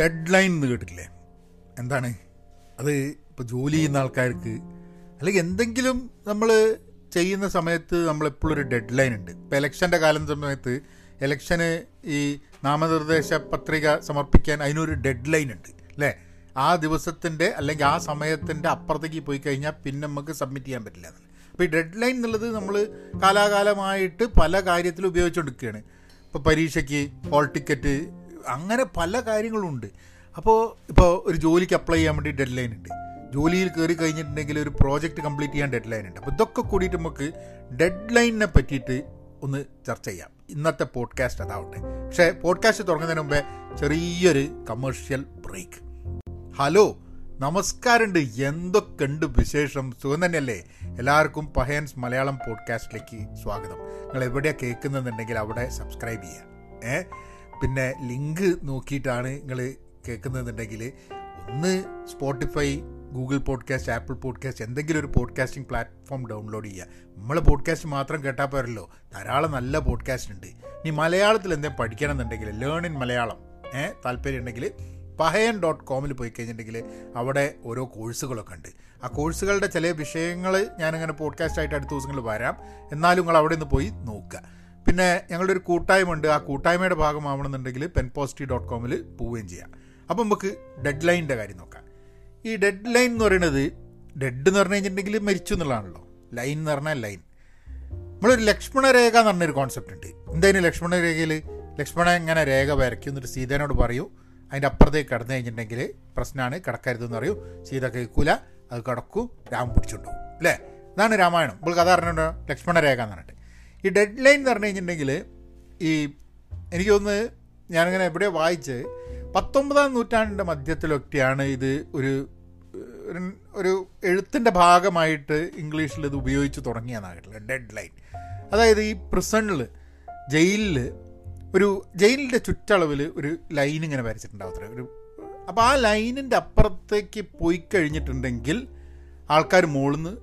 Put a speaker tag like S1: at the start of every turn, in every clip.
S1: Dead line എന്ന് കേട്ടിട്ടില്ലേ? എന്താണ്? അത് ഇപ്പോൾ ജോലി ചെയ്യുന്ന ആൾക്കാർക്ക് അല്ലെങ്കിൽ എന്തെങ്കിലും നമ്മൾ ചെയ്യുന്ന സമയത്ത് നമ്മളെപ്പോഴും ഒരു ഡെഡ് ലൈൻ ഉണ്ട് ഇപ്പോൾ ഇലക്ഷന്റെ കാലം സമയത്ത് ഇലക്ഷന് ഈ നാമനിർദ്ദേശ പത്രിക സമർപ്പിക്കാൻ അതിനൊരു ഡെഡ് ലൈൻ ഉണ്ട്. അല്ലേ? ആ ദിവസത്തിന്റെ അല്ലെങ്കിൽ ആ സമയത്തിന്റെ അപ്പുറത്തേക്ക് പോയി കഴിഞ്ഞാൽ പിന്നെ നമുക്ക് സബ്മിറ്റ് ചെയ്യാൻ പറ്റില്ല എന്നാണ് അപ്പോൾ ഈ ഡെഡ് ലൈൻ എന്നുള്ളത് നമ്മൾ കാലാകാലമായിട്ട് പല കാര്യത്തിലും ഉപയോഗിച്ചുകൊണ്ടിരിക്കുകയാണ്. ഇപ്പോൾ പരീക്ഷയ്ക്ക് ഹോൾ ടിക്കറ്റ് അങ്ങനെ പല കാര്യങ്ങളുണ്ട്. അപ്പോൾ ഇപ്പോൾ ഒരു ജോലിക്ക് അപ്ലൈ ചെയ്യാൻ വേണ്ടി ഡെഡ് ലൈൻ ഉണ്ട്. ജോലിയിൽ കയറി കഴിഞ്ഞിട്ടുണ്ടെങ്കിൽ ഒരു പ്രോജക്റ്റ് കംപ്ലീറ്റ് ചെയ്യാൻ ഡെഡ് ലൈൻ ഉണ്ട്. അപ്പോൾ ഇതൊക്കെ കൂടിയിട്ട് നമുക്ക് ഡെഡ് ലൈനിനെ പറ്റിയിട്ട് ഒന്ന് ചർച്ച ചെയ്യാം. ഇന്നത്തെ പോഡ്കാസ്റ്റ് അതാവട്ടെ. പക്ഷേ പോഡ്കാസ്റ്റ് തുടങ്ങുന്നതിന് മുമ്പേ ചെറിയൊരു കമേഴ്ഷ്യൽ ബ്രേക്ക് ഹലോ നമസ്കാരമുണ്ട്. എന്തൊക്കെയുണ്ട് വിശേഷം? സുഖം തന്നെയല്ലേ? എല്ലാവർക്കും പഹയൻസ് മലയാളം പോഡ്കാസ്റ്റിലേക്ക് സ്വാഗതം. നിങ്ങൾ എവിടെയാണ് കേൾക്കുന്നുണ്ടെങ്കിൽ അവിടെ സബ്സ്ക്രൈബ് ചെയ്യുക ഏ? പിന്നെ ലിങ്ക് നോക്കിയിട്ടാണ് നിങ്ങൾ കേൾക്കുന്നതെന്നുണ്ടെങ്കിൽ ഒന്ന് Spotify Google podcast Apple podcast എന്തെങ്കിലും ഒരു പോഡ്കാസ്റ്റിംഗ് പ്ലാറ്റ്ഫോം ഡൗൺലോഡ് ചെയ്യുക. നമ്മൾ പോഡ്കാസ്റ്റ് മാത്രം കേട്ടാൽ പോരല്ലോ. ധാരാളം നല്ല പോഡ്കാസ്റ്റ് ഉണ്ട്. ഇനി മലയാളത്തിൽ എന്തെങ്കിലും പഠിക്കണം എന്നുണ്ടെങ്കിൽ ലേൺ ഇൻ മലയാളം ഏഹ് താല്പര്യം ഉണ്ടെങ്കിൽ പഹയൻ ഡോട്ട് കോമിൽ പോയി കഴിഞ്ഞിട്ടുണ്ടെങ്കിൽ അവിടെ ഓരോ കോഴ്സുകളൊക്കെ ഉണ്ട്. ആ കോഴ്സുകളുടെ ചില വിഷയങ്ങൾ ഞാനിങ്ങനെ പോഡ്കാസ്റ്റായിട്ട് അടുത്ത ദിവസങ്ങളിൽ വരാം. എന്നാലും നിങ്ങൾ അവിടെ നിന്ന് പോയി നോക്കുക. പിന്നെ ഞങ്ങളുടെ ഒരു കൂട്ടായ്മ ഉണ്ട് ആ കൂട്ടായ്മയുടെ ഭാഗമാവണമെന്നുണ്ടെങ്കിൽ പെൻ പോസിറ്റീവ് ഡോട്ട് കോമിൽ പോവുകയും ചെയ്യാം. അപ്പോൾ നമുക്ക് ഡെഡ് ലൈനിന്റെ കാര്യം നോക്കാം. ഈ ഡെഡ് ലൈൻ എന്ന് പറയുന്നത് ഡെഡ് എന്ന് പറഞ്ഞു കഴിഞ്ഞിട്ടുണ്ടെങ്കിൽ മരിച്ചു എന്നുള്ളതാണല്ലോ. ലൈൻ എന്ന് പറഞ്ഞാൽ ലൈൻ നമ്മളൊരു ലക്ഷ്മണരേഖ എന്ന് പറഞ്ഞൊരു കോൺസെപ്റ്റ് ഉണ്ട്. എന്തായാലും ലക്ഷ്മണരേഖയിൽ ലക്ഷ്മണൻ ലക്ഷ്മണ ഇങ്ങനെ രേഖ വരയ്ക്കും എന്നിട്ട് സീതേനോട് പറയൂ അതിന്റെ അപ്പുറത്തേക്ക് കടന്നു കഴിഞ്ഞിട്ടുണ്ടെങ്കിൽ പ്രശ്നമാണ് കിടക്കരുതെന്ന് പറയൂ. സീത കേൾക്കൂല അത് കിടക്കും രാമൻ പിടിച്ചുണ്ടാവും അല്ലേ? ഇതാണ് രാമായണം. ഇപ്പോൾ കഥ പറഞ്ഞിട്ടുണ്ടോ ലക്ഷ്മണ രേഖ എന്ന് പറഞ്ഞിട്ട്. ഈ ഡെഡ് ലൈൻ എന്ന് പറഞ്ഞു കഴിഞ്ഞിട്ടുണ്ടെങ്കിൽ ഈ എനിക്ക് തോന്നുന്നു ഞാനിങ്ങനെ എവിടെ വായിച്ച് പത്തൊമ്പതാം നൂറ്റാണ്ടിന്റെ മധ്യത്തിലൊക്കെയാണ് ഇത് ഒരു ഒരു- എഴുത്തിന്റെ ഭാഗമായിട്ട് ഇംഗ്ലീഷിൽ ഇത് ഉപയോഗിച്ച് തുടങ്ങിയെന്നാകിട്ടില്ല ഡെഡ് ലൈൻ അതായത് ഈ പ്രിസണിൽ ജയിലിൽ ഒരു ജയിലിന്റെ ചുറ്റളവിൽ ഒരു ലൈൻ ഇങ്ങനെ വരച്ചിട്ടുണ്ടാവത്തില്ല ഒരു അപ്പോൾ ആ ലൈനിന്റെ അപ്പുറത്തേക്ക് പോയി കഴിഞ്ഞിട്ടുണ്ടെങ്കിൽ ആൾക്കാർ മുകളിൽ നിന്ന്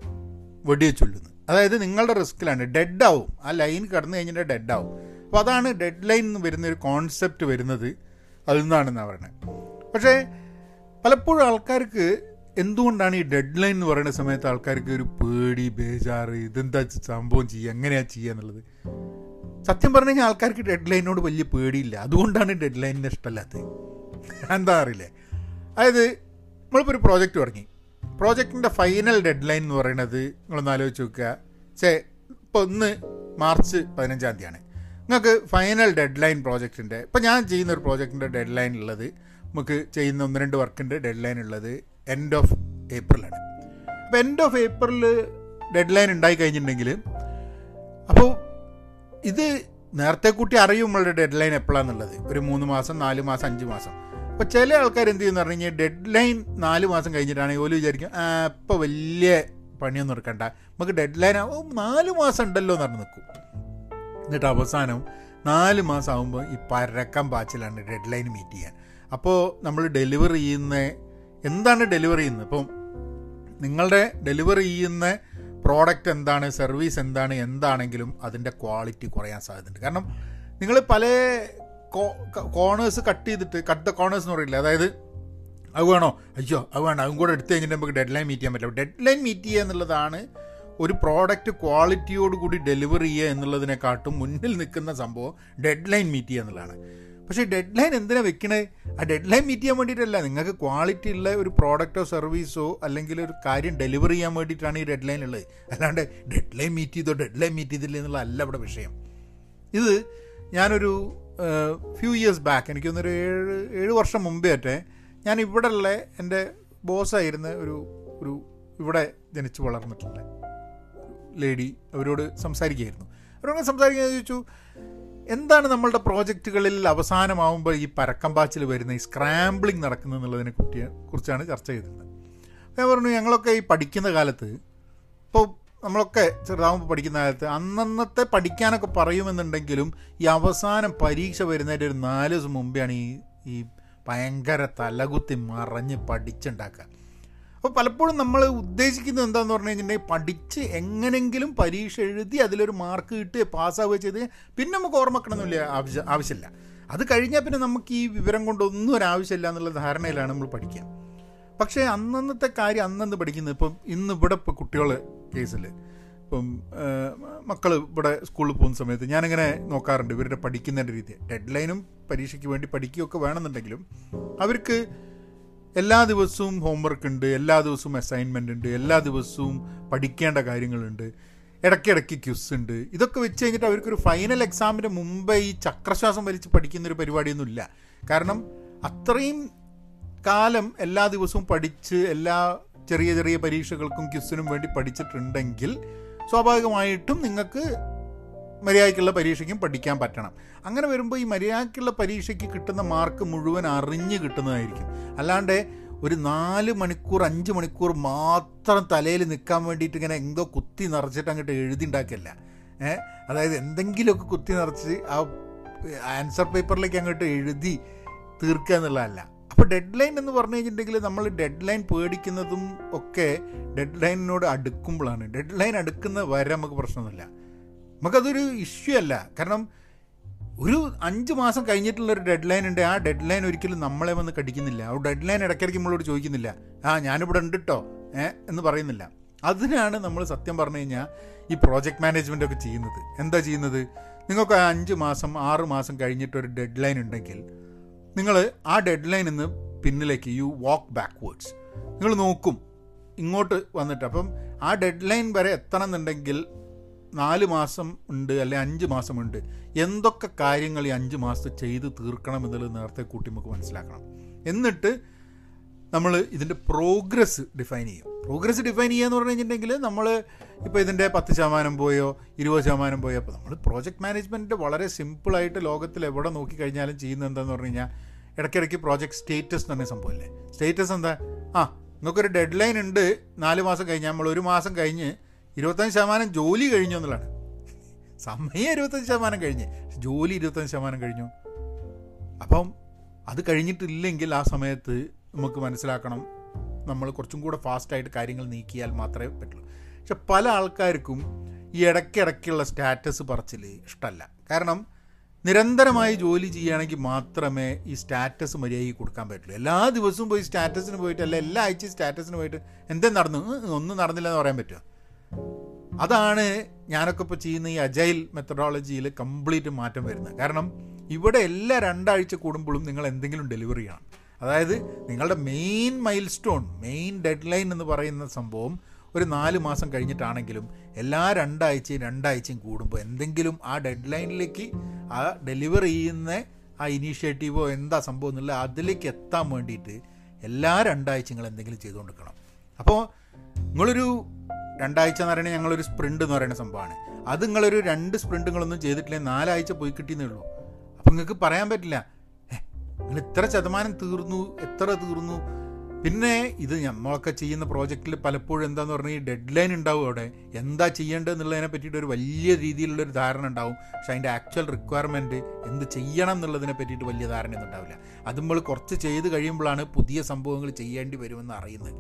S1: വെടിയെ ചൊല്ലുന്നു അതായത് നിങ്ങളുടെ റിസ്ക്കിലാണ്. ഡെഡ് ആവും ആ ലൈൻ കടന്നു കഴിഞ്ഞിട്ട് ഡെഡ് ആവും അപ്പോൾ അതാണ് ഡെഡ് ലൈൻ എന്ന് വരുന്ന ഒരു കോൺസെപ്റ്റ് വരുന്നത്. അതിൽ നിന്നാണെന്നാണ് പറയുന്നത് പക്ഷേ പലപ്പോഴും ആൾക്കാർക്ക് എന്തുകൊണ്ടാണ് ഈ ഡെഡ് ലൈൻ എന്ന് പറയുന്ന സമയത്ത് ആൾക്കാർക്ക് ഒരു പേടി ബേജാറ് ഇതെന്താ സംഭവം ചെയ്യുക എങ്ങനെയാ ചെയ്യുക എന്നുള്ളത്? സത്യം പറഞ്ഞു കഴിഞ്ഞാൽ ആൾക്കാർക്ക് ഡെഡ് ലൈനോട് വലിയ പേടിയില്ല. അതുകൊണ്ടാണ് ഡെഡ് ലൈനിന് ഇഷ്ടമല്ലാത്തത്. എന്താ അറിയില്ലേ? അതായത് നമ്മളിപ്പോൾ ഒരു പ്രോജക്റ്റ് തുടങ്ങി. പ്രോജക്റ്റിന്റെ ഫൈനൽ ഡെഡ് ലൈൻ എന്ന് പറയുന്നത് നിങ്ങളൊന്ന് ആലോചിച്ച് നോക്കുക. ചേ ഇപ്പോൾ ഇന്ന് മാർച്ച് പതിനഞ്ചാം തീയതിയാണ്. നിങ്ങൾക്ക് ഫൈനൽ ഡെഡ് ലൈൻ പ്രോജക്റ്റിന്റെ ഇപ്പോൾ ഞാൻ ചെയ്യുന്ന ഒരു പ്രോജക്റ്റിന്റെ ഡെഡ് ലൈൻ ഉള്ളത് നമുക്ക് ചെയ്യുന്ന ഒന്ന് രണ്ട് വർക്കിന്റെ ഡെഡ് ലൈൻ ഉള്ളത് എൻഡ് ഓഫ് ഏപ്രിലാണ് അപ്പോൾ end of April deadline ഉണ്ടായി കഴിഞ്ഞിട്ടുണ്ടെങ്കിൽ അപ്പോൾ ഇത് നേരത്തെ കൂട്ടി അറിയും നമ്മളുടെ ഡെഡ് ലൈൻ എപ്പോഴാണെന്നുള്ളത് ഒരു മൂന്ന് മാസം നാല് മാസം അഞ്ച് മാസം. അപ്പോൾ ചില ആൾക്കാർ എന്ത് ചെയ്യുന്ന പറഞ്ഞു കഴിഞ്ഞാൽ ഡെഡ് ലൈൻ നാല് മാസം കഴിഞ്ഞിട്ടാണെങ്കിൽ ഓൽ വിചാരിക്കും ഇപ്പോൾ വലിയ പണിയൊന്നും എടുക്കണ്ട. നമുക്ക് ഡെഡ് ലൈൻ നാല് മാസം ഉണ്ടല്ലോ എന്ന് പറഞ്ഞ് നിൽക്കും എന്നിട്ട് അവസാനം നാല് മാസം ആകുമ്പോൾ ഈ പരക്കം പാച്ചിലാണ് ഡെഡ് ലൈൻ മീറ്റ് ചെയ്യാൻ. അപ്പോൾ നമ്മൾ ഡെലിവറി ചെയ്യുന്ന എന്താണ് ഡെലിവറി ചെയ്യുന്നത്? ഇപ്പം നിങ്ങളുടെ ഡെലിവറി ചെയ്യുന്ന പ്രോഡക്റ്റ് എന്താണ് സർവീസ് എന്താണ് എന്താണെങ്കിലും അതിന്റെ ക്വാളിറ്റി കുറയാൻ സാധ്യതയുണ്ട്. കാരണം നിങ്ങൾ പല കോണേഴ്സ് കട്ട് ചെയ്തിട്ട് കട്ട് ദ കോണേഴ്സ് എന്ന് പറയില്ല? അതായത് അത് വേണോ? അയ്യോ അത് വേണം അതും കൂടെ എടുത്തു കഴിഞ്ഞിട്ട് നമുക്ക് ഡെഡ് ലൈൻ മീറ്റ് ചെയ്യാൻ പറ്റില്ല. ഡെഡ് ലൈൻ മീറ്റ് ചെയ്യുക എന്നുള്ളതാണ് ഒരു പ്രോഡക്റ്റ് ക്വാളിറ്റിയോട് കൂടി ഡെലിവർ ചെയ്യുക എന്നുള്ളതിനെക്കാട്ടും മുന്നിൽ നിൽക്കുന്ന സംഭവം ഡെഡ് ലൈൻ മീറ്റ് ചെയ്യുക എന്നുള്ളതാണ്. പക്ഷേ ഡെഡ് ലൈൻ എന്തിനാണ് വെക്കണേ? ആ ഡെഡ് ലൈൻ മീറ്റ് ചെയ്യാൻ വേണ്ടിയിട്ടല്ല. നിങ്ങൾക്ക് ക്വാളിറ്റി ഉള്ള ഒരു പ്രോഡക്റ്റോ സർവീസോ അല്ലെങ്കിൽ ഒരു കാര്യം ഡെലിവർ ചെയ്യാൻ വേണ്ടിയിട്ടാണ് ഈ ഡെഡ് ലൈൻ ഉള്ളത്. അല്ലാണ്ട് ഡെഡ് ലൈൻ മീറ്റ് ചെയ്തോ ഡെഡ് ലൈൻ മീറ്റ് ചെയ്തില്ല എന്നുള്ള അല്ല ഇവിടെ വിഷയം. ഇത് ഞാനൊരു ഫ്യൂ ഇയേഴ്സ് ബാക്ക് എനിക്കൊന്നൊരു ഏഴ് ഏഴ് വർഷം മുമ്പേ ആട്ടെ ഞാൻ ഇവിടെ ഉള്ള എന്റെ ബോസായിരുന്ന ഒരു ഒരു ഇവിടെ ജനിച്ചു വളർന്നിട്ടുള്ള ലേഡി അവരോട് സംസാരിക്കുകയായിരുന്നു അവരോട് സംസാരിക്കുക ചോദിച്ചു എന്താണ് നമ്മളുടെ പ്രോജക്റ്റുകളിൽ അവസാനമാവുമ്പോൾ ഈ പരക്കം പാച്ചിൽ വരുന്ന ഈ സ്ക്രാമ്പിളിങ് നടക്കുന്നത് എന്നുള്ളതിനെ കുറിച്ച് കുറിച്ചാണ് ചർച്ച ചെയ്തിരുന്നത്? ഞാൻ പറഞ്ഞു ഞങ്ങളൊക്കെ ഈ പഠിക്കുന്ന കാലത്ത് ഇപ്പോൾ നമ്മളൊക്കെ ചെറുതാകുമ്പോൾ പഠിക്കുന്ന കാലത്ത് അന്നന്നത്തെ പഠിക്കാനൊക്കെ പറയുമെന്നുണ്ടെങ്കിലും ഈ അവസാനം പരീക്ഷ വരുന്നതിന്റെ ഒരു നാല് ദിവസം മുമ്പെയാണ് ഈ ഈ ഭയങ്കര തലകുത്തി മറഞ്ഞ് പഠിച്ചുണ്ടാക്കുക. അപ്പോൾ പലപ്പോഴും നമ്മൾ ഉദ്ദേശിക്കുന്നത് എന്താണെന്ന് പറഞ്ഞു കഴിഞ്ഞിട്ടുണ്ടെങ്കിൽ പഠിച്ച് എങ്ങനെങ്കിലും പരീക്ഷ എഴുതി അതിലൊരു മാർക്ക് കിട്ടി പാസ്സാവുക ചെയ്ത് പിന്നെ നമുക്ക് ഓർമ്മക്കണമെന്നില്ല ആവശ്യം ആവശ്യമില്ല. അത് കഴിഞ്ഞാൽ പിന്നെ നമുക്ക് ഈ വിവരം കൊണ്ടൊന്നും ഒരു ആവശ്യമില്ല എന്നുള്ള ധാരണയിലാണ് നമ്മൾ പഠിക്കുക. പക്ഷേ അന്നന്നത്തെ കാര്യം അന്നന്ന് പഠിക്കുന്നത് ഇപ്പം ഇന്ന് ഇവിടെ ഇപ്പോൾ കുട്ടികൾ കേസിൽ ഇപ്പം മക്കൾ ഇവിടെ സ്കൂളിൽ പോകുന്ന സമയത്ത് ഞാനിങ്ങനെ നോക്കാറുണ്ട് ഇവരുടെ പഠിക്കുന്നതിന്റെ രീതി. ഡെഡ് ലൈനും പരീക്ഷയ്ക്ക് വേണ്ടി പഠിക്കുകയൊക്കെ വേണമെന്നുണ്ടെങ്കിലും അവർക്ക് എല്ലാ ദിവസവും ഹോംവർക്ക് ഉണ്ട് എല്ലാ ദിവസവും അസൈൻമെന്റ് ഉണ്ട് എല്ലാ ദിവസവും പഠിക്കേണ്ട കാര്യങ്ങളുണ്ട് ഇടയ്ക്കിടയ്ക്ക് ക്യുസ് ഉണ്ട്. ഇതൊക്കെ വെച്ച് കഴിഞ്ഞിട്ട് അവർക്കൊരു ഫൈനൽ എക്സാമിന് മുമ്പേ ഈ ചക്രശ്വാസം വലിച്ച് പഠിക്കുന്നൊരു പരിപാടിയൊന്നുമില്ല കാരണം അത്രയും കാലം എല്ലാ ദിവസവും പഠിച്ച് എല്ലാ ചെറിയ ചെറിയ പരീക്ഷകൾക്കും ക്യുസിനും വേണ്ടി പഠിച്ചിട്ടുണ്ടെങ്കിൽ സ്വാഭാവികമായിട്ടും നിങ്ങൾക്ക് മര്യാദയ്ക്കുള്ള പരീക്ഷയ്ക്കും പഠിക്കാൻ പറ്റണം. അങ്ങനെ വരുമ്പോൾ ഈ മര്യാദയ്ക്കുള്ള പരീക്ഷയ്ക്ക് കിട്ടുന്ന മാർക്ക് മുഴുവൻ അറിഞ്ഞ് കിട്ടുന്നതായിരിക്കും. അല്ലാണ്ട് ഒരു നാല് മണിക്കൂർ അഞ്ച് മണിക്കൂർ മാത്രം തലയിൽ നിൽക്കാൻ വേണ്ടിയിട്ട് ഇങ്ങനെ എന്തോ കുത്തി നിറച്ചിട്ട് അങ്ങോട്ട് എഴുതി ഉണ്ടാക്കിയല്ല ഏഹ് അതായത് എന്തെങ്കിലുമൊക്കെ കുത്തി നിറച്ച് ആ ആൻസർ പേപ്പറിലേക്ക് അങ്ങോട്ട് എഴുതി തീർക്കുക എന്നുള്ളതല്ല. അപ്പോൾ ഡെഡ് ലൈൻ എന്ന് പറഞ്ഞു കഴിഞ്ഞിട്ടുണ്ടെങ്കിൽ നമ്മൾ ഡെഡ് ലൈൻ പേടിക്കുന്നതും ഒക്കെ ഡെഡ് ലൈനിനോട് അടുക്കുമ്പോഴാണ്. ഡെഡ് ലൈൻ അടുക്കുന്ന വരെ നമുക്ക് പ്രശ്നമൊന്നുമില്ല. നമുക്കതൊരു ഇഷ്യൂ അല്ല. കാരണം ഒരു അഞ്ച് മാസം കഴിഞ്ഞിട്ടുള്ള ഒരു ഡെഡ് ലൈൻ ഉണ്ട്. ആ ഡെഡ് ലൈൻ ഒരിക്കലും നമ്മളെ വന്ന് കടിക്കുന്നില്ല. ആ ഡെഡ് ലൈൻ ഇടയ്ക്കിടയ്ക്ക് നമ്മളോട് ചോദിക്കുന്നില്ല. ആ ഞാനിവിടെ ഉണ്ട് കേട്ടോ എന്ന് പറയുന്നില്ല. അതിനാണ് നമ്മൾ സത്യം പറഞ്ഞു കഴിഞ്ഞാൽ ഈ പ്രോജക്റ്റ് മാനേജ്മെന്റ് ഒക്കെ ചെയ്യുന്നത്. എന്താ ചെയ്യുന്നത്? നിങ്ങൾക്ക് അഞ്ച് മാസം ആറ് മാസം കഴിഞ്ഞിട്ട് ഒരു ഡെഡ് ലൈൻ ഉണ്ടെങ്കിൽ നിങ്ങൾ ആ ഡെഡ് ലൈനിൽ നിന്ന് പിന്നിലേക്ക് യു വാക്ക് ബാക്ക്വേഡ്സ് നിങ്ങൾ നോക്കും ഇങ്ങോട്ട് വന്നിട്ട്. അപ്പം ആ ഡെഡ് ലൈൻ വരെ എത്തണം എന്നുണ്ടെങ്കിൽ നാല് മാസം ഉണ്ട് അല്ലെ അഞ്ച് മാസമുണ്ട് എന്തൊക്കെ കാര്യങ്ങൾ ഈ അഞ്ച് മാസത്തെ ചെയ്ത് തീർക്കണം എന്നുള്ളത് നേരത്തെ കൂട്ടി നമുക്ക് മനസ്സിലാക്കണം. എന്നിട്ട് നമ്മൾ ഇതിന്റെ പ്രോഗ്രസ് ഡിഫൈൻ ചെയ്യും. പ്രോഗ്രസ് ഡിഫൈൻ ചെയ്യുക എന്ന് പറഞ്ഞു കഴിഞ്ഞിട്ടുണ്ടെങ്കിൽ നമ്മൾ ഇപ്പോൾ ഇതിന്റെ പത്ത് ശതമാനം പോയോ ഇരുപത് ശതമാനം പോയോ അപ്പോൾ നമ്മൾ പ്രോജക്റ്റ് മാനേജ്മെന്റ് വളരെ സിമ്പിളായിട്ട് ലോകത്തിൽ എവിടെ നോക്കിക്കഴിഞ്ഞാലും ചെയ്യുന്നത് എന്താണെന്ന് പറഞ്ഞു കഴിഞ്ഞാൽ ഇടയ്ക്കിടയ്ക്ക് പ്രോജക്റ്റ് സ്റ്റേറ്റസ് എന്ന് പറഞ്ഞ സംഭവമല്ലേ സ്റ്റേറ്റസ് എന്താ? ആ നിങ്ങൾക്കൊരു ഡെഡ് ലൈൻ ഉണ്ട് നാല് മാസം കഴിഞ്ഞ് നമ്മൾ ഒരു മാസം കഴിഞ്ഞ് ഇരുപത്തഞ്ച് ശതമാനം ജോലി കഴിഞ്ഞു എന്നുള്ളതാണ്. സമയം ഇരുപത്തഞ്ച് ശതമാനം കഴിഞ്ഞ് ജോലി ഇരുപത്തഞ്ച് ശതമാനം കഴിഞ്ഞു. അപ്പം അത് കഴിഞ്ഞിട്ടില്ലെങ്കിൽ ആ സമയത്ത് നമുക്ക് മനസ്സിലാക്കണം നമ്മൾ കുറച്ചും കൂടെ ഫാസ്റ്റായിട്ട് കാര്യങ്ങൾ നീക്കിയാൽ മാത്രമേ പറ്റുള്ളൂ. പക്ഷെ പല ആൾക്കാർക്കും ഈ ഇടയ്ക്കിടയ്ക്കുള്ള സ്റ്റാറ്റസ് പറച്ചിൽ ഇഷ്ടമല്ല കാരണം നിരന്തരമായി ജോലി ചെയ്യുകയാണെങ്കിൽ മാത്രമേ ഈ സ്റ്റാറ്റസ് മര്യാദയ്ക്ക് കൊടുക്കാൻ പറ്റുള്ളൂ. എല്ലാ ദിവസവും പോയി സ്റ്റാറ്റസിന് പോയിട്ട് അല്ല എല്ലാ ആഴ്ച സ്റ്റാറ്റസിന് പോയിട്ട് എന്തേ നടന്നു? ഒന്നും നടന്നില്ല എന്ന് പറയാൻ പറ്റുമോ അതാണ് ഞാനൊക്കെ ഇപ്പോൾ ചെയ്യുന്ന ഈ അജൈൽ മെത്തഡോളജിയിൽ കംപ്ലീറ്റ് മാറ്റം വരുന്നത്. കാരണം ഇവിടെ എല്ലാ രണ്ടാഴ്ച കൂടുമ്പോഴും നിങ്ങൾ എന്തെങ്കിലും ഡെലിവറി ചെയ്യണം. അതായത് നിങ്ങളുടെ main milestone main deadline എന്ന് പറയുന്ന സംഭവം ഒരു നാല് മാസം കഴിഞ്ഞിട്ടാണെങ്കിലും എല്ലാ രണ്ടാഴ്ചയും രണ്ടാഴ്ചയും കൂടുമ്പോൾ എന്തെങ്കിലും ആ ഡെഡ് ലൈനിലേക്ക് ആ ഡെലിവർ ചെയ്യുന്ന ആ ഇനീഷ്യേറ്റീവോ എന്താ സംഭവം എന്നുള്ള അതിലേക്ക് എത്താൻ വേണ്ടിയിട്ട് എല്ലാ രണ്ടാഴ്ച നിങ്ങൾ എന്തെങ്കിലും ചെയ്തുകൊണ്ടിരിക്കണം. അപ്പോൾ നിങ്ങളൊരു രണ്ടാഴ്ച എന്ന് പറയുന്നത് ഞങ്ങളൊരു സ്പ്രിന്റ് എന്ന് പറയുന്ന സംഭവമാണ്. അത് നിങ്ങളൊരു രണ്ട് സ്പ്രിന്റുകളൊന്നും ചെയ്തിട്ടില്ലെങ്കിൽ നാലാഴ്ച പോയി കിട്ടിയെന്നേ ഉള്ളൂ. അപ്പം നിങ്ങൾക്ക് പറയാൻ പറ്റില്ല. നിങ്ങൾ ഇത്ര ശതമാനം തീർന്നു എത്ര തീർന്നു. പിന്നെ ഇത് നമ്മളൊക്കെ ചെയ്യുന്ന പ്രോജക്റ്റിൽ പലപ്പോഴും എന്താന്ന് പറഞ്ഞാൽ ഈ ഡെഡ് ലൈൻ ഉണ്ടാവും അവിടെ. എന്താ ചെയ്യേണ്ടത് എന്നുള്ളതിനെ പറ്റിയിട്ട് ഒരു വലിയ രീതിയിലുള്ളൊരു ധാരണ ഉണ്ടാവും. പക്ഷെ അതിന്റെ ആക്ച്വൽ റിക്വയർമെന്റ് എന്ത് ചെയ്യണം എന്നുള്ളതിനെ പറ്റിയിട്ട് വലിയ ധാരണയൊന്നും ഉണ്ടാവില്ല. അത് നമ്മൾ കുറച്ച് ചെയ്ത് കഴിയുമ്പോഴാണ് പുതിയ സംഭവങ്ങൾ ചെയ്യേണ്ടി വരുമെന്ന് അറിയുന്നത്.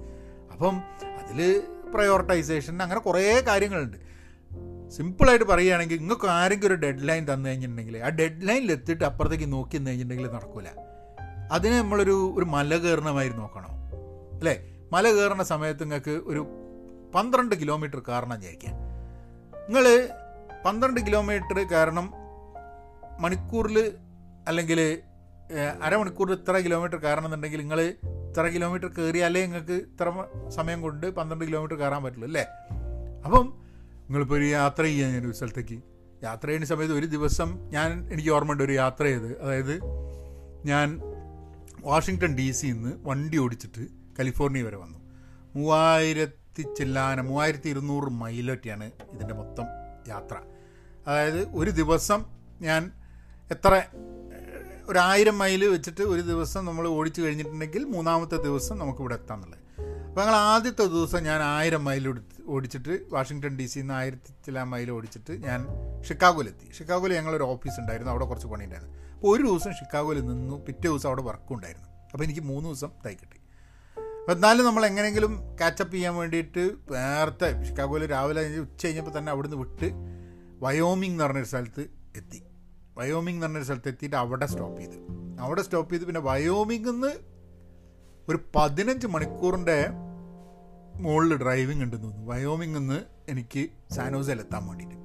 S1: അപ്പം അതിൽ പ്രയോറിറ്റൈസേഷൻ അങ്ങനെ കുറേ കാര്യങ്ങളുണ്ട്. സിമ്പിളായിട്ട് പറയുകയാണെങ്കിൽ നിങ്ങൾക്ക് ആരെങ്കിലും ഒരു ഡെഡ് ലൈൻ തന്നു കഴിഞ്ഞിട്ടുണ്ടെങ്കിൽ ആ ഡെഡ് ലൈനിൽ എത്തിയിട്ട് അപ്പുറത്തേക്ക് നോക്കി കഴിഞ്ഞിട്ടുണ്ടെങ്കിൽ നടക്കില്ല അതിനെ നമ്മളൊരു ഒരു മല കയറണമായി നോക്കണം? അല്ലേ? മല കയറുന്ന സമയത്ത് നിങ്ങൾക്ക് ഒരു പന്ത്രണ്ട് കിലോമീറ്റർ കയറണം വിചാരിക്കാം നിങ്ങൾ പന്ത്രണ്ട് കിലോമീറ്റർ കയറണം മണിക്കൂറിൽ അല്ലെങ്കിൽ അരമണിക്കൂറിൽ ഇത്ര കിലോമീറ്റർ കയറണമെന്നുണ്ടെങ്കിൽ നിങ്ങൾ ഇത്ര കിലോമീറ്റർ കയറിയാലേ നിങ്ങൾക്ക് ഇത്ര സമയം കൊണ്ട് പന്ത്രണ്ട് കിലോമീറ്റർ കയറാൻ പറ്റുള്ളൂ അല്ലേ? അപ്പം നിങ്ങളിപ്പോൾ ഒരു യാത്ര ചെയ്യാൻ ഞാൻ ഒരു സ്ഥലത്തേക്ക്. യാത്ര ചെയ്യുന്ന സമയത്ത് ഒരു ദിവസം ഞാൻ എനിക്ക് ഓർമ്മയുണ്ട് ഒരു യാത്ര ചെയ്ത്. അതായത് ഞാൻ വാഷിങ്ടൺ ഡി സിയിൽ നിന്ന് വണ്ടി ഓടിച്ചിട്ട് കാലിഫോർണിയ വരെ വന്നു. മൂവായിരത്തി ചില്ലാന മൂവായിരത്തി ഇരുന്നൂറ് മൈലൊക്കെയാണ് ഇതിന്റെ മൊത്തം യാത്ര. അതായത് ഒരു ദിവസം ഞാൻ എത്ര ഒരായിരം മൈൽ വെച്ചിട്ട് ഒരു ദിവസം നമ്മൾ ഓടിച്ചു കഴിഞ്ഞിട്ടുണ്ടെങ്കിൽ മൂന്നാമത്തെ ദിവസം നമുക്കിവിടെ എത്താമെന്നുള്ളത് അപ്പോൾ ഞങ്ങൾ ആദ്യത്തെ ദിവസം ഞാൻ ആയിരം മൈൽ ഓടിച്ചിട്ട് വാഷിങ്ടൺ ഡി സിയിൽ നിന്ന് ആയിരത്തി ചില മൈൽ ഓടിച്ചിട്ട് ഞാൻ ഷിക്കാഗോയിലെത്തി. ഷിക്കാഗോയിൽ ഞങ്ങളൊരു ഓഫീസ് ഉണ്ടായിരുന്നു അവിടെ കുറച്ച് പണിയുണ്ടായിരുന്നു. അപ്പോൾ ഒരു ദിവസം ഷിക്കാഗോയിൽ നിന്നു പിറ്റേ ദിവസം അവിടെ വർക്കും ഉണ്ടായിരുന്നു. അപ്പോൾ എനിക്ക് മൂന്ന് ദിവസം തൈ കിട്ടി. അപ്പോൾ എന്നാലും നമ്മൾ എങ്ങനെയെങ്കിലും കാച്ചപ്പ് ചെയ്യാൻ വേണ്ടിയിട്ട് നേരത്തെ ഷിക്കാഗോയിൽ രാവിലെ ഉച്ച കഴിഞ്ഞപ്പോൾ തന്നെ അവിടുന്ന് വിട്ട് വയോമിംഗ് എന്ന് പറഞ്ഞൊരു സ്ഥലത്ത് എത്തി. വയോമിംഗ് എന്ന് പറഞ്ഞൊരു സ്ഥലത്ത് എത്തിയിട്ട് അവിടെ സ്റ്റോപ്പ് ചെയ്ത്. അവിടെ സ്റ്റോപ്പ് ചെയ്ത് പിന്നെ വയോമിംഗിൽ നിന്ന് ഒരു പതിനഞ്ച് മണിക്കൂറിന്റെ മുകളിൽ ഡ്രൈവിംഗ് ഉണ്ടെന്ന് തോന്നുന്നു. വയോമിംഗിൽ നിന്ന് എനിക്ക് സാനോസയിൽ എത്താൻ വേണ്ടിയിട്ട്.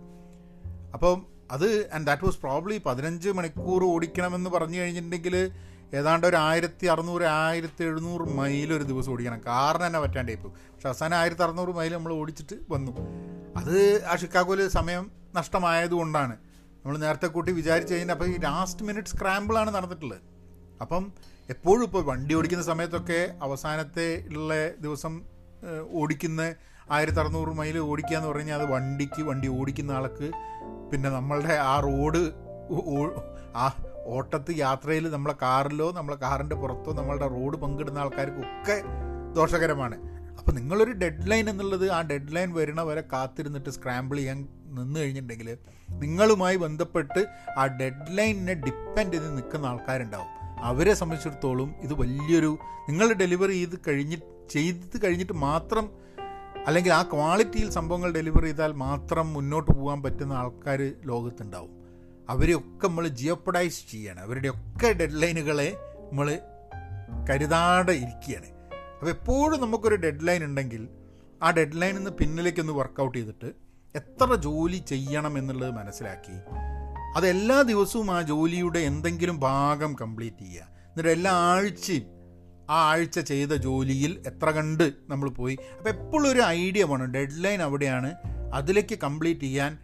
S1: അപ്പം അത് ആൻഡ് ദാറ്റ് വാസ് പ്രോബ്ലി പതിനഞ്ച് മണിക്കൂർ ഓടിക്കണമെന്ന് പറഞ്ഞു കഴിഞ്ഞിട്ടുണ്ടെങ്കിൽ ഏതാണ്ട് ഒരു ആയിരത്തി അറുന്നൂറ് ആയിരത്തി എഴുന്നൂറ് മൈൽ ഒരു ദിവസം ഓടിക്കണം. കാറിന് തന്നെ പറ്റാണ്ടേ ഇപ്പോൾ പക്ഷെ അവസാനം ആയിരത്തി അറുന്നൂറ് മൈൽ നമ്മൾ ഓടിച്ചിട്ട് വന്നു. അത് ആ ഷിക്കാഗോയിൽ സമയം നഷ്ടമായതുകൊണ്ടാണ് നമ്മൾ നേരത്തെ കൂട്ടി വിചാരിച്ച് കഴിഞ്ഞാൽ അപ്പോൾ ഈ ലാസ്റ്റ് മിനിറ്റ് സ്ക്രാമ്പിളാണ് നടന്നിട്ടുള്ളത്. അപ്പം എപ്പോഴും ഇപ്പോൾ വണ്ടി ഓടിക്കുന്ന സമയത്തൊക്കെ അവസാനത്തെ ഉള്ള ദിവസം ഓടിക്കുന്ന ആയിരത്തി അറുന്നൂറ് മൈൽ ഓടിക്കുക എന്ന് പറഞ്ഞാൽ അത് വണ്ടിക്ക് വണ്ടി ഓടിക്കുന്ന ആൾക്ക് പിന്നെ നമ്മളുടെ ആ റോഡ് ആ ഓട്ടത്ത് യാത്രയിൽ നമ്മളെ കാറിലോ നമ്മളെ കാറിന്റെ പുറത്തോ നമ്മളുടെ റോഡ് പങ്കിടുന്ന ആൾക്കാർക്കൊക്കെ ദോഷകരമാണ്. അപ്പോൾ നിങ്ങളൊരു ഡെഡ് ലൈൻ എന്നുള്ളത് ആ ഡെഡ് ലൈൻ വരണ വരെ കാത്തിരുന്നിട്ട് സ്ക്രാമ്പിൾ ചെയ്യാൻ നിന്ന് കഴിഞ്ഞിട്ടുണ്ടെങ്കിൽ നിങ്ങളുമായി ബന്ധപ്പെട്ട് ആ ഡെഡ് ലൈനിനെ ഡിപ്പെൻഡ് ചെയ്ത് നിൽക്കുന്ന ആൾക്കാരുണ്ടാവും. അവരെ സംബന്ധിച്ചിടത്തോളം ഇത് വലിയൊരു നിങ്ങൾ ഡെലിവറി ചെയ്ത് കഴിഞ്ഞിട്ട് ചെയ്ത് കഴിഞ്ഞിട്ട് മാത്രം അല്ലെങ്കിൽ ആ ക്വാളിറ്റിയിൽ സംഭവങ്ങൾ ഡെലിവർ ചെയ്താൽ മാത്രം മുന്നോട്ട് പോകാൻ പറ്റുന്ന ആൾക്കാർ ലോകത്തുണ്ടാവും. അവരെയൊക്കെ നമ്മൾ ജിയോപ്പഡൈസ് ചെയ്യാണ്. അവരുടെയൊക്കെ ഡെഡ് ലൈനുകളെ നമ്മൾ കരുതാതെ ഇരിക്കുകയാണ്. അപ്പോൾ എപ്പോഴും നമുക്കൊരു ഡെഡ് ലൈൻ ഉണ്ടെങ്കിൽ ആ ഡെഡ് ലൈനിൽ നിന്ന് പിന്നിലേക്കൊന്ന് വർക്കൗട്ട് ചെയ്തിട്ട് എത്ര ജോലി ചെയ്യണം എന്നുള്ളത് മനസ്സിലാക്കി അതെല്ലാ ദിവസവും ആ ജോലിയുടെ എന്തെങ്കിലും ഭാഗം കംപ്ലീറ്റ് ചെയ്യുക. എന്നിട്ട് എല്ലാ ആഴ്ചയും ആ ആഴ്ച ചെയ്ത ജോലിയിൽ എത്ര കണ്ട് നമ്മൾ പോയി. അപ്പോൾ എപ്പോഴും ഒരു ഐഡിയ വേണം. ഡെഡ് ലൈൻ അവിടെയാണ്. അതിലേക്ക് കംപ്ലീറ്റ് ചെയ്യാൻ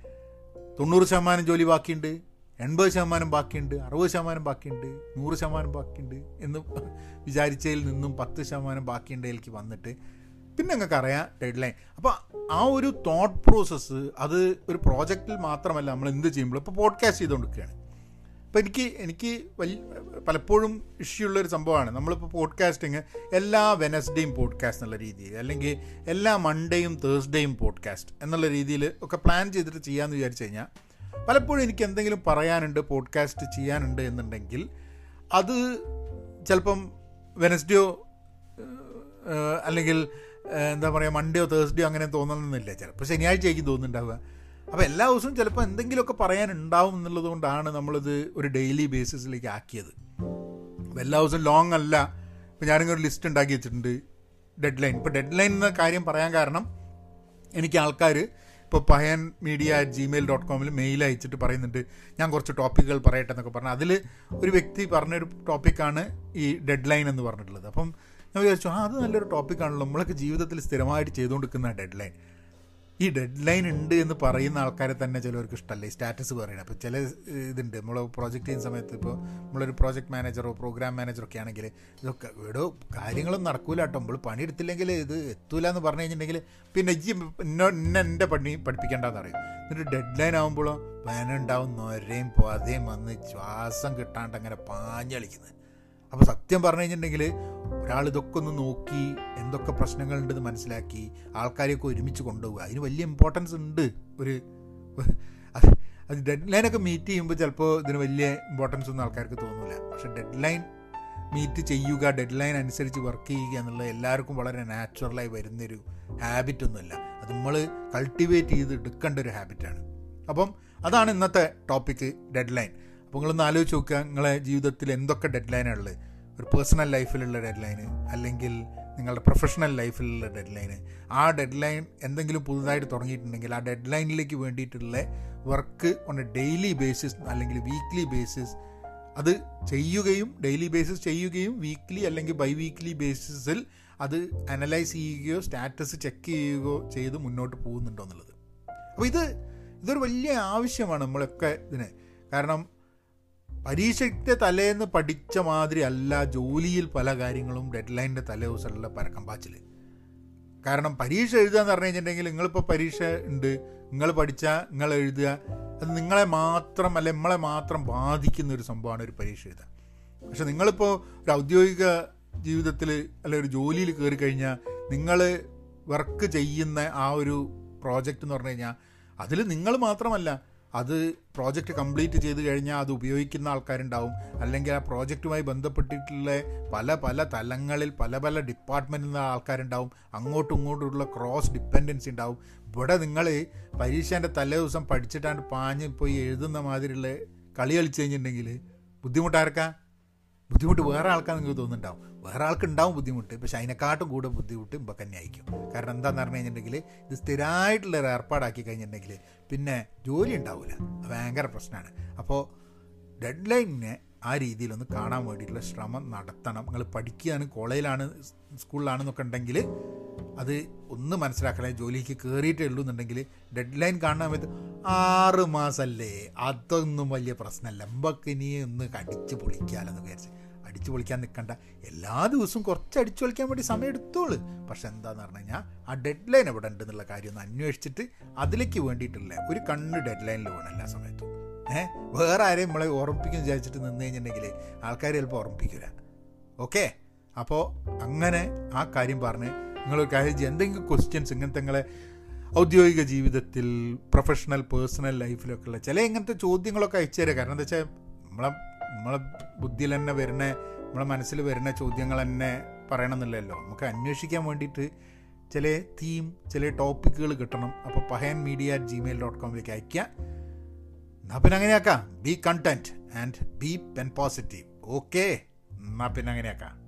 S1: തൊണ്ണൂറ് ശതമാനം ജോലി ബാക്കിയുണ്ട്. എൺപത് ശതമാനം ബാക്കിയുണ്ട്. അറുപത് ശതമാനം ബാക്കിയുണ്ട്. നൂറ് ശതമാനം ബാക്കിയുണ്ട് എന്ന് വിചാരിച്ചതിൽ നിന്നും പത്ത് ശതമാനം ബാക്കിയുണ്ടതിലേക്ക് വന്നിട്ട് പിന്നെ നിങ്ങൾക്ക് അറിയാം ഡെഡ് ലൈൻ അപ്പോൾ ആ ഒരു തോട്ട് പ്രോസസ്സ് അത് ഒരു പ്രോജക്റ്റിൽ മാത്രമല്ല നമ്മൾ എന്ത് ചെയ്യുമ്പോൾ ഇപ്പോൾ പോഡ്കാസ്റ്റ് ചെയ്തുകൊണ്ടിരിക്കുകയാണ്. അപ്പോൾ എനിക്ക് എനിക്ക് വലിയ പലപ്പോഴും ഇഷ്യൂ ഉള്ളൊരു സംഭവമാണ്. നമ്മളിപ്പോൾ പോഡ്കാസ്റ്റിങ് എല്ലാ വെനസ്ഡേയും പോഡ്കാസ്റ്റ് എന്നുള്ള രീതിയിൽ അല്ലെങ്കിൽ എല്ലാ മൺഡേയും തേഴ്സ്ഡേയും പോഡ്കാസ്റ്റ് എന്നുള്ള രീതിയിൽ ഒക്കെ പ്ലാൻ ചെയ്തിട്ട് ചെയ്യാമെന്ന് വിചാരിച്ചു കഴിഞ്ഞാൽ പലപ്പോഴും എനിക്ക് എന്തെങ്കിലും പറയാനുണ്ട് പോഡ്കാസ്റ്റ് ചെയ്യാനുണ്ട് എന്നുണ്ടെങ്കിൽ അത് ചിലപ്പം വെനസ്ഡേയോ അല്ലെങ്കിൽ എന്താ പറയുക മൺഡേയോ തേഴ്സ്ഡേയോ അങ്ങനെ തോന്നണമെന്നില്ല ചിലപ്പോൾ ശനിയാഴ്ചയായിരിക്കും തോന്നുന്നുണ്ടാവുക. അപ്പോൾ എല്ലാ ദിവസവും ചിലപ്പോൾ എന്തെങ്കിലുമൊക്കെ പറയാനുണ്ടാവും എന്നുള്ളത് കൊണ്ടാണ് നമ്മളിത് ഒരു ഡെയിലി ബേസിസിലേക്ക് ആക്കിയത്. അപ്പോൾ എല്ലാ ദിവസവും ലോങ് അല്ല. ഇപ്പോൾ ഞാനിങ്ങനെ ഒരു ലിസ്റ്റ് ഉണ്ടാക്കി വെച്ചിട്ടുണ്ട്. ഡെഡ് ലൈൻ ഇപ്പോൾ ഡെഡ് ലൈൻ എന്ന കാര്യം പറയാൻ കാരണം എനിക്ക് ആൾക്കാർ ഇപ്പോൾ Payan media at Gmail dot കോമിൽ mail അയച്ചിട്ട് പറയുന്നുണ്ട്. ഞാൻ കുറച്ച് ടോപ്പിക്കുകൾ പറയട്ടെ എന്നൊക്കെ പറഞ്ഞു. അതിൽ ഒരു വ്യക്തി പറഞ്ഞൊരു ടോപ്പിക്കാണ് ഈ ഡെഡ് ലൈൻ എന്ന് പറഞ്ഞിട്ടുള്ളത്. അപ്പം ഞാൻ വിചാരിച്ചു ആ അത് നല്ലൊരു ടോപ്പിക്കാണല്ലോ നമ്മളൊക്കെ ജീവിതത്തിൽ സ്ഥിരമായിട്ട് ചെയ്തുകൊണ്ടിരിക്കുന്ന ഡെഡ് ലൈൻ ഈ ഡെഡ് ലൈൻ ഉണ്ട് എന്ന് പറയുന്ന ആൾക്കാരെ തന്നെ ചിലവർക്ക് ഇഷ്ടമല്ല. ഈ സ്റ്റാറ്റസ് പറയണം അപ്പോൾ ചില ഇതുണ്ട്. നമ്മൾ പ്രോജക്റ്റ് ചെയ്യുന്ന സമയത്ത് ഇപ്പോൾ നമ്മളൊരു പ്രോജക്റ്റ് മാനേജറോ പ്രോഗ്രാം മാനേജറോ ഒക്കെ ആണെങ്കിൽ ഇതൊക്കെ ഇവിടെ കാര്യങ്ങളും നടക്കൂല കേട്ടോ. നമ്മൾ പണിയെടുത്തില്ലെങ്കിൽ ഇത് എത്തൂല എന്ന് പറഞ്ഞു കഴിഞ്ഞിട്ടുണ്ടെങ്കിൽ പിന്നെ ഇജ്ജി ഇന്ന എന്റെ പണി പഠിപ്പിക്കേണ്ടെന്ന് അറിയും എന്നിട്ട് ഡെഡ് ലൈൻ ആകുമ്പോഴോ വേനുണ്ടാവും നൊരയും പതയും വന്ന് ശ്വാസം കിട്ടാണ്ട് അങ്ങനെ പാഞ്ഞളിക്കുന്നത് അപ്പോൾ സത്യം പറഞ്ഞു കഴിഞ്ഞിട്ടുണ്ടെങ്കിൽ ഒരാൾ ഇതൊക്കെ ഒന്ന് നോക്കി എന്തൊക്കെ പ്രശ്നങ്ങളുണ്ടെന്ന് മനസ്സിലാക്കി ആൾക്കാരെയൊക്കെ ഒരുമിച്ച് കൊണ്ടുപോകുക അതിന് വലിയ ഇമ്പോർട്ടൻസ് ഉണ്ട്. ഒരു അത് ഡെഡ് ലൈനൊക്കെ മീറ്റ് ചെയ്യുമ്പോൾ ചിലപ്പോൾ ഇതിന് വലിയ ഇമ്പോർട്ടൻസ് ഒന്നും ആൾക്കാർക്ക് തോന്നില്ല പക്ഷെ ഡെഡ് ലൈൻ മീറ്റ് ചെയ്യുക ഡെഡ് ലൈൻ അനുസരിച്ച് വർക്ക് ചെയ്യുക എന്നുള്ളത് എല്ലാവർക്കും വളരെ നാച്ചുറലായി വരുന്നൊരു ഹാബിറ്റ് ഒന്നുമില്ല. അത് നമ്മൾ കൾട്ടിവേറ്റ് ചെയ്ത് എടുക്കേണ്ട ഒരു ഹാബിറ്റാണ് അപ്പം അതാണ് ഇന്നത്തെ ടോപ്പിക്ക് ഡെഡ് ലൈൻ അപ്പോൾ നിങ്ങളൊന്ന് ആലോചിച്ച് നോക്കുക നിങ്ങളെ ജീവിതത്തിൽ എന്തൊക്കെ ഡെഡ് ലൈനാണ് ഒരു പേഴ്സണൽ ലൈഫിലുള്ള ഡെഡ് ലൈന് അല്ലെങ്കിൽ നിങ്ങളുടെ പ്രൊഫഷണൽ ലൈഫിലുള്ള ഡെഡ് ലൈന് ആ ഡെഡ് ലൈൻ എന്തെങ്കിലും പുതുതായിട്ട് തുടങ്ങിയിട്ടുണ്ടെങ്കിൽ ആ ഡെഡ് ലൈനിലേക്ക് വേണ്ടിയിട്ടുള്ള work on a daily basis അല്ലെങ്കിൽ വീക്ക്ലി ബേസിസ് അത് ചെയ്യുകയും ഡെയിലി ബേസിസ് ചെയ്യുകയും വീക്ക്ലി അല്ലെങ്കിൽ ബൈ വീക്ക്ലി ബേസിസിൽ അത് അനലൈസ് ചെയ്യുകയോ സ്റ്റാറ്റസ് ചെക്ക് ചെയ്യുകയോ ചെയ്ത് മുന്നോട്ട് പോകുന്നുണ്ടോ എന്നുള്ളത്. അപ്പോൾ ഇത് ഇതൊരു വലിയ ആവശ്യമാണ് നമ്മളൊക്കെ ഇതിന്. കാരണം പരീക്ഷയ്ക്ക് തലേന്ന് പഠിച്ച മാതിരി അല്ല ജോലിയിൽ പല കാര്യങ്ങളും ഡെഡ് ദിവസമുള്ള പരക്കം പാച്ചിൽ കാരണം പരീക്ഷ എഴുതുക എന്ന് പറഞ്ഞു കഴിഞ്ഞിട്ടുണ്ടെങ്കിൽ നിങ്ങളിപ്പോൾ പരീക്ഷ ഉണ്ട് നിങ്ങൾ പഠിച്ച നിങ്ങൾ എഴുതുക അത് നിങ്ങളെ മാത്രം അല്ലെ നമ്മളെ മാത്രം ബാധിക്കുന്ന ഒരു സംഭവമാണ് ഒരു പരീക്ഷ എഴുതുക പക്ഷെ നിങ്ങളിപ്പോൾ ഒരു ഔദ്യോഗിക ജീവിതത്തിൽ അല്ലെ ഒരു ജോലിയിൽ കയറി കഴിഞ്ഞാൽ നിങ്ങൾ വർക്ക് ചെയ്യുന്ന ആ ഒരു പ്രോജക്റ്റ് എന്ന് പറഞ്ഞു കഴിഞ്ഞാൽ അതിൽ നിങ്ങൾ മാത്രമല്ല അത് പ്രോജക്റ്റ് കംപ്ലീറ്റ് ചെയ്ത് കഴിഞ്ഞാൽ അത് ഉപയോഗിക്കുന്ന ആൾക്കാരുണ്ടാവും. അല്ലെങ്കിൽ ആ പ്രോജക്റ്റുമായി ബന്ധപ്പെട്ടിട്ടുള്ള പല പല തലങ്ങളിൽ പല പല ഡിപ്പാർട്ട്മെന്റിൽ നിന്ന് ആൾക്കാരുണ്ടാവും. അങ്ങോട്ടും ഇങ്ങോട്ടുള്ള ക്രോസ് ഡിപ്പെൻഡൻസി ഉണ്ടാവും. ഇവിടെ നിങ്ങൾ പരീക്ഷേന്റെ തലേ ദിവസം പഠിച്ചിട്ടാണ്ട് പാഞ്ഞ് പോയി എഴുതുന്ന മാതിരിയുള്ള കളി കളിച്ച് കഴിഞ്ഞിട്ടുണ്ടെങ്കിൽ ബുദ്ധിമുട്ടാർക്കാ ബുദ്ധിമുട്ട് വേറെ ആൾക്കാർ നിങ്ങൾക്ക് തോന്നുന്നുണ്ടാവും. വേറെ ആൾക്ക് ഉണ്ടാവും ബുദ്ധിമുട്ട് പക്ഷെ അതിനെക്കാട്ടും കൂടെ ബുദ്ധിമുട്ട് ഇപ്പം തന്നെ ആയിരിക്കും. കാരണം എന്താണെന്ന് പറഞ്ഞു കഴിഞ്ഞിട്ടുണ്ടെങ്കിൽ ഇത് സ്ഥിരമായിട്ടുള്ള ഒരു ഏർപ്പാടാക്കി കഴിഞ്ഞിട്ടുണ്ടെങ്കിൽ പിന്നെ ജോലി ഉണ്ടാവില്ല ഭയങ്കര പ്രശ്നമാണ്. അപ്പോൾ ഡെഡ് ലൈനിനെ ആ രീതിയിലൊന്ന് കാണാൻ വേണ്ടിയിട്ടുള്ള ശ്രമം നടത്തണം. നിങ്ങൾ പഠിക്കുകയാണ് കോളേജിലാണ് സ്കൂളിലാണെന്നൊക്കെ ഉണ്ടെങ്കിൽ അത് ഒന്ന് മനസ്സിലാക്കണേ. ജോലിക്ക് കയറിയിട്ടേ ഉള്ളൂ എന്നുണ്ടെങ്കിൽ ഡെഡ് ലൈൻ കാണാൻ സമയത്ത് ആറ് മാസമല്ലേ അതൊന്നും വലിയ പ്രശ്നമല്ല. എമ്പക്കിനി ഒന്ന് കടിച്ച് പൊളിക്കാമെന്ന് വിചാരിച്ച്. അടിച്ചു പൊളിക്കാൻ നിൽക്കണ്ട എല്ലാ ദിവസവും കുറച്ച് അടിച്ചു പൊളിക്കാൻ വേണ്ടി സമയം എടുത്തോളൂ. പക്ഷെ എന്താന്ന് പറഞ്ഞു കഴിഞ്ഞാൽ ആ ഡെഡ് ലൈൻ എവിടെ ഉണ്ട് എന്നുള്ള കാര്യം ഒന്ന് അന്വേഷിച്ചിട്ട് അതിലേക്ക് വേണ്ടിയിട്ടുള്ള ഒരു കണ്ണ് ഡെഡ് ലൈനിൽ വേണം എല്ലാ സമയത്തും. ഏഹ് വേറെ ആരെയും നമ്മളെ ഓർമ്മിപ്പിക്കും വിചാരിച്ചിട്ട് നിന്ന് കഴിഞ്ഞിട്ടുണ്ടെങ്കിൽ ആൾക്കാർ ചിലപ്പോൾ ഓർമ്മിപ്പിക്കില്ല ഓക്കെ? അപ്പോൾ അങ്ങനെ ആ കാര്യം പറഞ്ഞ് നിങ്ങളൊരു കാര്യം ചെയ്യുക എന്തെങ്കിലും ക്വസ്റ്റ്യൻസ് ഇങ്ങനത്തെ നിങ്ങളെ ഔദ്യോഗിക ജീവിതത്തിൽ പ്രൊഫഷണൽ പേഴ്സണൽ ലൈഫിലൊക്കെ ഉള്ള ചില ഇങ്ങനത്തെ ചോദ്യങ്ങളൊക്കെ അയച്ചു തരാം. കാരണം എന്താ വെച്ചാൽ നമ്മളെ നമ്മളെ ബുദ്ധിയിൽ തന്നെ വരുന്ന നമ്മളെ മനസ്സിൽ വരുന്ന ചോദ്യങ്ങൾ തന്നെ പറയണമെന്നില്ലല്ലോ. നമുക്ക് അന്വേഷിക്കാൻ വേണ്ടിയിട്ട് ചില തീം ചില ടോപ്പിക്കുകൾ കിട്ടണം. അപ്പോൾ പഹയൻ മീഡിയ അറ്റ് ജിമെയിൽ ഡോട്ട് കോമിലേക്ക് അയയ്ക്കുക. എന്നാൽ പിന്നെ അങ്ങനെയാക്കാം. Be content and be pen positive okay എന്നാൽ പിന്നെ അങ്ങനെയാക്കാം.